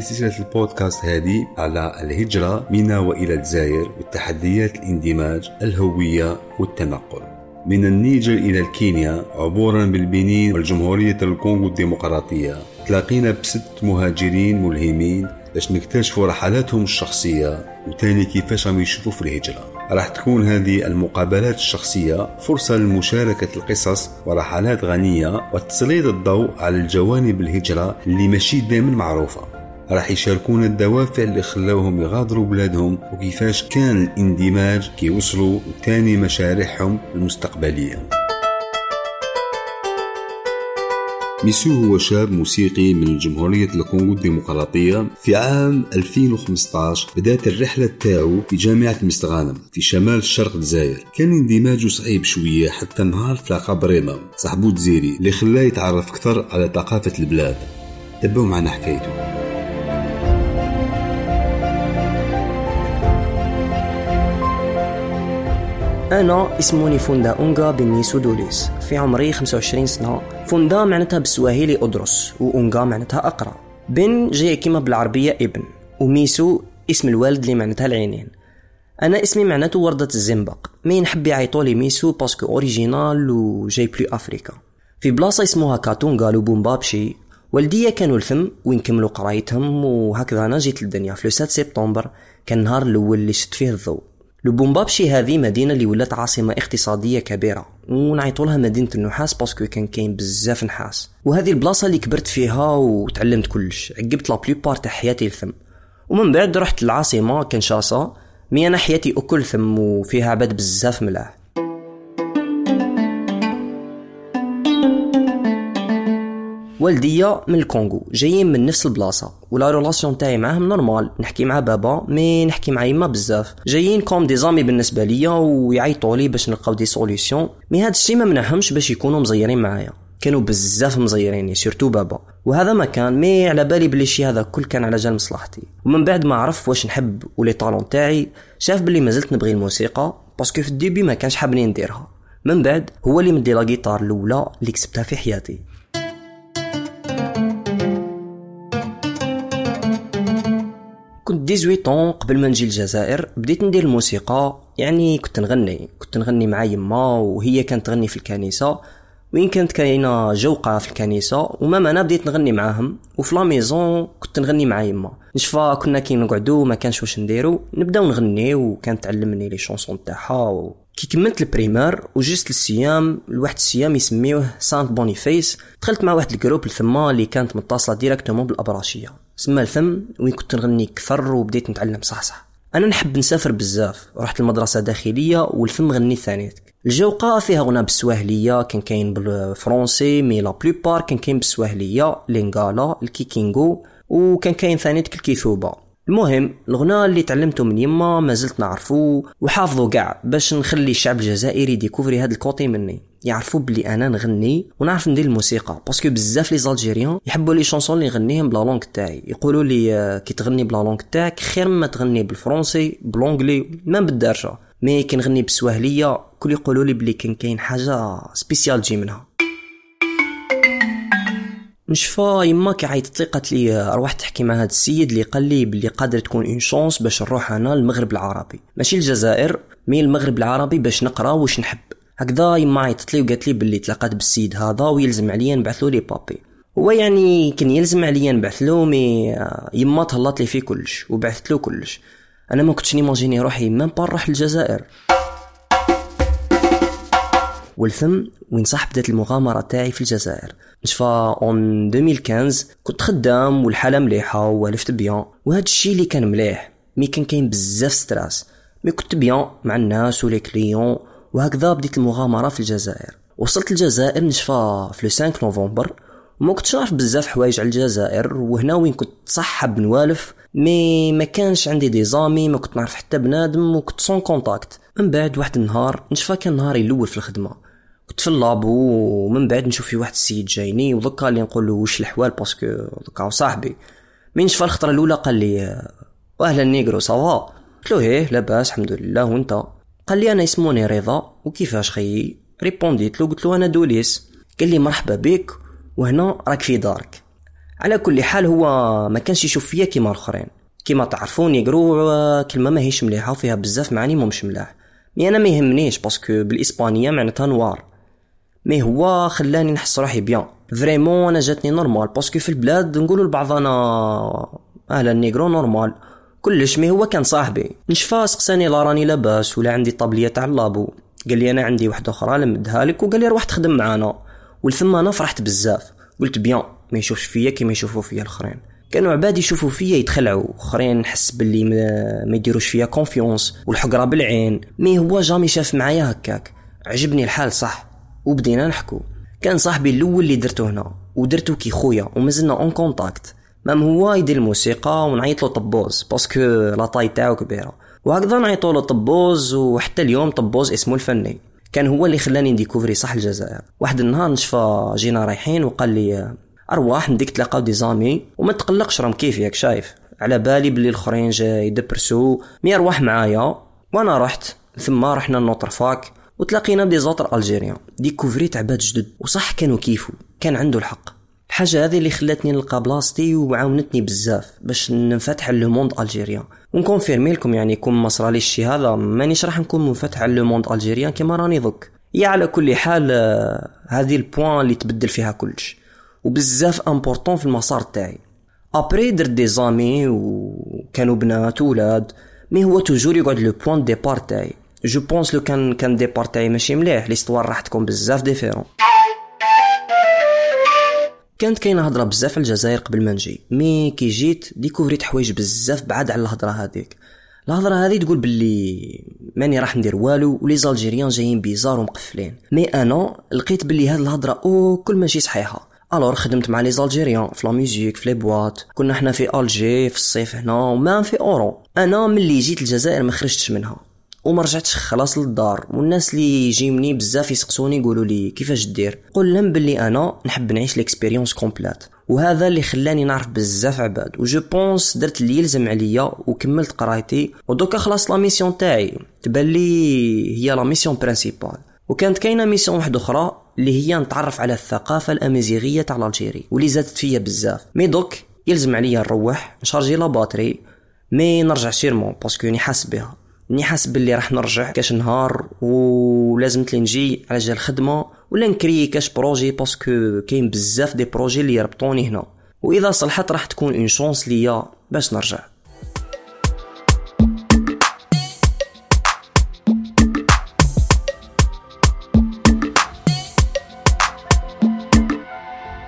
في سلسلة البودكاست هذه على الهجرة من وإلى الجزائر وتحديات الاندماج الهوية والتنقل. من النيجر إلى الكينيا عبورا بالبنين والجمهورية الكونغو الديمقراطية. تلاقينا بست مهاجرين ملهمين باش نكتشفوا رحلاتهم الشخصية وتاني كيفاش عم يشوفوا في الهجرة. راح تكون هذه المقابلات الشخصية فرصة لمشاركة القصص ورحلات غنية وتسليط الضوء على الجوانب الهجرة اللي ماشي دائما معروفة. راح يشاركون الدوافع اللي خلاوهم يغادروا بلادهم وكيفاش كان الاندماج كي وصلوا لتاني مشاريعهم المستقبلية. ميسو هو شاب موسيقي من جمهورية الكونغو الديمقراطية. في عام 2015 بدأت الرحلة تاعو في جامعة مستغانم في شمال شرق الجزائر. كان اندماجه صعيب شوية حتى نهار تلاقى بريمة صاحبو تزيري اللي خلاه يتعرف أكثر على ثقافة البلاد. تبعوا معنا حكايته. أنا اسموني فوندا أونغا بن سودوليس في عمري 25 سنة. فوندا معناتها بالسواهيلي أدرس وأونغا معناتها أقرأ. بن جاي كيما بالعربية ابن وميسو اسم الوالد اللي معناتها العينين. أنا اسمي معناته وردة الزنبق. mais نحب يعيطولي ميسو parce que original وجاي plus africain. في بلاصة اسمها كاتونغا لبومبابشي والديا كانوا الثم وين كملوا قرايتهم وهكذا أنا جيت للدنيا. في 7 سبتمبر كان النهار الأول اللي شت فيه الضوء. لوبومبابشي هذه مدينه اللي ولات عاصمه اقتصاديه كبيره ونعيطوا لها مدينه النحاس parce que كان كاين بزاف نحاس وهذه البلاصه اللي كبرت فيها وتعلمت كلش عقبت la plupart تاع حياتي الثم ومن بعد رحت للعاصمه كنشاسا mais أنا حياتي كل ثم وفيها عباد بزاف ملاح والديا من الكونغو جايين من نفس البلاصة و la relation تاعي معاهم normal نحكي مع بابا mais نحكي مع يما بزاف. جايين comme des amis بالنسبة ليا ويعيطوا لي باش نلقاو des solutions mais هاد الشيء ما منعهمش باش يكونوا مزيرين معايا. كانوا بزاف مزيريني surtout بابا. وهذا ما كان mais على بالي بلي الشيء هذا كل كان على جال مصلحتي. ومن بعد ما عرف واش نحب و les talents تاعي شاف بلي مازلت نبغي الموسيقى parce que في ال début ما كانش حابني نديرها. من بعد هو اللي مدي لا الأولى اللي كسبتها في حياتي. 18 طون قبل ما نجي الجزائر بديت ندير الموسيقى. يعني كنت نغني كنت نغني مع يما وهي كانت تغني في الكنيسة وين كانت كاينة جوقة في الكنيسة وماما أنا بديت نغني معاهم. وفي la maison كنت نغني مع يما. نشفى كنا كي نقعدو ما كانش واش نديرو نبداو نغني وكانت تعلمني les chansons تاعها كي كملت ال primaire وجيت لل CEM لواحد ال CEM يسميوه سانت بونيفيس دخلت مع واحد ال groupe الثما اللي كانت متصلة directement بالأبراشية. سما الثم وين كنت نغني كثر وبديت نتعلم صح صح أنا نحب نسافر بزاف رحت المدرسة داخلية والثم غنيت ثاني الجوقة فيها غنى بالسواهلية كان كاين بال français mais la plupart كان كاين بالسواهلية لينغالا الكيكينغو وكان كاين ثاني الكيلوبا. المهم الغناء اللي تعلمته من يما ما زلت نعرفو وحافظو كاع باش نخلي الشعب الجزائري découvrir هاد ال côté مني. يعرفوا بلي أنا نغني ونعرف ندير الموسيقى. parce que بزاف les Algériens يحبوا les chansons اللي نغنيهم ب la langue تاعي. يقولوا لي آه، كي تغني ب la langue تاعك خير ما تغني بال français ب l'anglais ما بالدارجة. mais كي نغني بالسواهليه كل يقولوا لي بلي كان كاين حاجة spéciale تجي منها. نشفى يما كي عيطت لي قالت لي آه، روح تحكي مع هذا السيد اللي قال لي بلي قادر تكون une chance باش نروح أنا للمغرب العربي. ماشي الجزائر mais المغرب العربي باش نقرا واش نحب. هكذا يما عيطت لي وقالت لي باللي تلاقات بالسيد هذا ويلزم عليا نبعث les papiers. هو يعني كان يلزم عليا نبعث له mais آه، يما تهلط لي فيه كلش وبعثت له كلش. أنا ما كنتش ن imaginer روحي même pas نروح للجزائر. والثم وين صح بدات المغامرة تاعي في الجزائر. نشفى en 2015 كنت خدام والحالة مليحة والفت bien. وهذا الشيء اللي كان مليح mais كان كاين بزاف stress. mais كنت bien مع الناس و les clients. وهكذا بديت المغامرة في الجزائر. وصلت الجزائر نشفى في le 5 نوفمبر. وما كنتش نعرف بزاف حوايج على الجزائر وهنا وين كنت صح نوالف mais ما كانش عندي des amis ما كنت نعرف حتى بنادم وكنت sans contact من بعد واحد النهار نشفى كان نهاري الأول في الخدمة. كنت في ال labo ومن بعد نشوف في واحد السيد جايني وذكا اللي نقول له واش الحوال parce que ذكا صاحبي. من شفى الخطرة الأولى قال لي أهلا negro ça va؟ قلت له إيه لاباس الحمد لله وأنت؟ قال لي أنا اسموني رضا وكيفاش خيي répondi ت له قلت له أنا دوليس. قال لي مرحبا بك وهنا راك في دارك. على كل حال هو ما كانش يشوف فيا كيما الأخرين. كيما تعرفون يقرو كلمة ماهيش مليحة وفيها بزاف معاني مش ملاح. mais أنا ما يهمنيش parce que بالإسبانية معناتها noir. mais هو خلاني نحس روحي bien. vraiment أنا جاتني normal parce que في البلاد نقولوا لبعضنا أهلا negro normal كلش mais هو كان صاحبي. نشفى سقساني لا راني لاباس ولا عندي tablier تاع ال labo. قال لي أنا عندي واحدة أخرى لمدها لك وقال لي روح تخدم معانا. ولثم أنا فرحت بزاف. قلت bien ما يشوفش فيا كيما يشوفوا فيا الأخرين. كانوا عباد يشوفوا فيا يتخلعوا. أخرين نحس باللي ما يديروش فيا confiance والحقرة بالعين. mais هو jamais شاف معايا هكاك. عجبني الحال صح. وبدينا نحكو. كان صاحبي الأول اللي درتو هنا. ودرتو كي خويا ومازلنا en contact même هو يدير الموسيقى ونعيط له طبوز parce que la taille تاعو كبيرة. وهكذا نعيطوا له طبوز وحتى اليوم طبوز اسمه الفني. كان هو اللي خلاني ن découvrir صح الجزائر. واحد النهار نشفى جينا رايحين وقال لي أرواح نديك تلاقاو des amis. وما تقلقش راهم كيف ياك شايف. على بالي بلي الاخرين جاي يدبرسو مي أرواح معايا. وأنا رحت ثم رحنا نوتر فاك وتلاقينا بدي زوتر ألجيريان. ديكوفريت عباد جدد. وصح كانوا كيفو. كان عنده الحق. الحاجة هذه اللي خلاتني نلقى بلاصتي وعاونتني بزاف باش ننفتح لو موند ألجيريان. ونكونفيرمي لكم يعني كون ما صراليش الشي هذا مانيش راح نكون منفتح على لو موند ألجيريان كيما راني ذوك يا على كل حال آه، هذه البوان اللي تبدل فيها كلش. وبزاف important في المسار تاعي. Après درت des amis وكانوا بنات وولاد mais هو toujours يقعد le point départ تاعي. Je pense لو كان كان départ تاعي ماشي مليح l'histoire راح تكون بزاف différent كانت كاينة هضرة بزاف على الجزائر قبل ما نجي. mais كي جيت ديكوفريت حوايج بزاف بعاد على الهضرة هذيك. الهضرة هذه تقول باللي ماني راح ندير والو و les Algériens جايين bizarres ومقفلين. Mais أنا لقيت باللي هاد الهضرة أو كل ماشي صحيحة. Alors خدمت مع les Algériens في la musique في les boîtes. كنا حنا في ألجي في الصيف هنا وما في أورو. أنا ملي جيت الجزائر ما خرجتش منها. وما رجعتش خلاص للدار. والناس اللي يجيوني بزاف يسقسوني يقولوا لي كيفاش دير؟ قول لهم باللي أنا نحب نعيش l'expérience complète وهذا اللي خلاني نعرف بزاف عباد. و je pense درت اللي يلزم عليا وكملت قرايتي. ودوكا خلاص la mission تاعي. تبان لي هي la mission principale وكانت كاينة mission واحدة أخرى اللي هي نتعرف على الثقافة الأمازيغية تاع l'Algérie واللي زادت فيا بزاف. Mais دوك يلزم عليا نروح نشارجي la batterie mais نرجع sûrement parce que ني حاس بها. ني حاس باللي راح نرجع كاش نهار ولازم لي نجي على جال الخدمه ولا نكري كاش projet parce que كاين بزاف des projets اللي يربطوني هنا. وإذا صلحت راح تكون une chance ليا باش نرجع.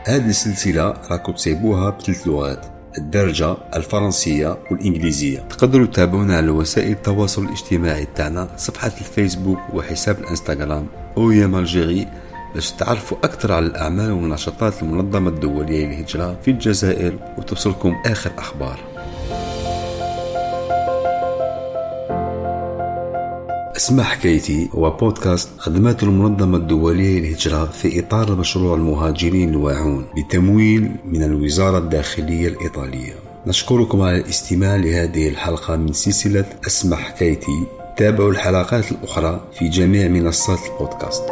هذه السلسلة راكم تسيبوها بثلاث لغات. الدرجة الفرنسية والإنجليزية. تقدروا تتابعونا على وسائل التواصل الاجتماعي تاعنا صفحة الفيسبوك وحساب الإنستغرام. أويام الجيري باش تعرفوا أكثر على الأعمال والنشاطات المنظمة الدولية للهجرة في الجزائر وتوصلكم آخر أخبار. اسمع حكايتي هو بودكاست خدمات المنظمة الدولية للهجرة في إطار مشروع المهاجرين الواعون بتمويل من الوزارة الداخلية الإيطالية. نشكركم على الاستماع لهذه الحلقة من سلسلة اسمع حكايتي تابعوا الحلقات الأخرى في جميع منصات البودكاست.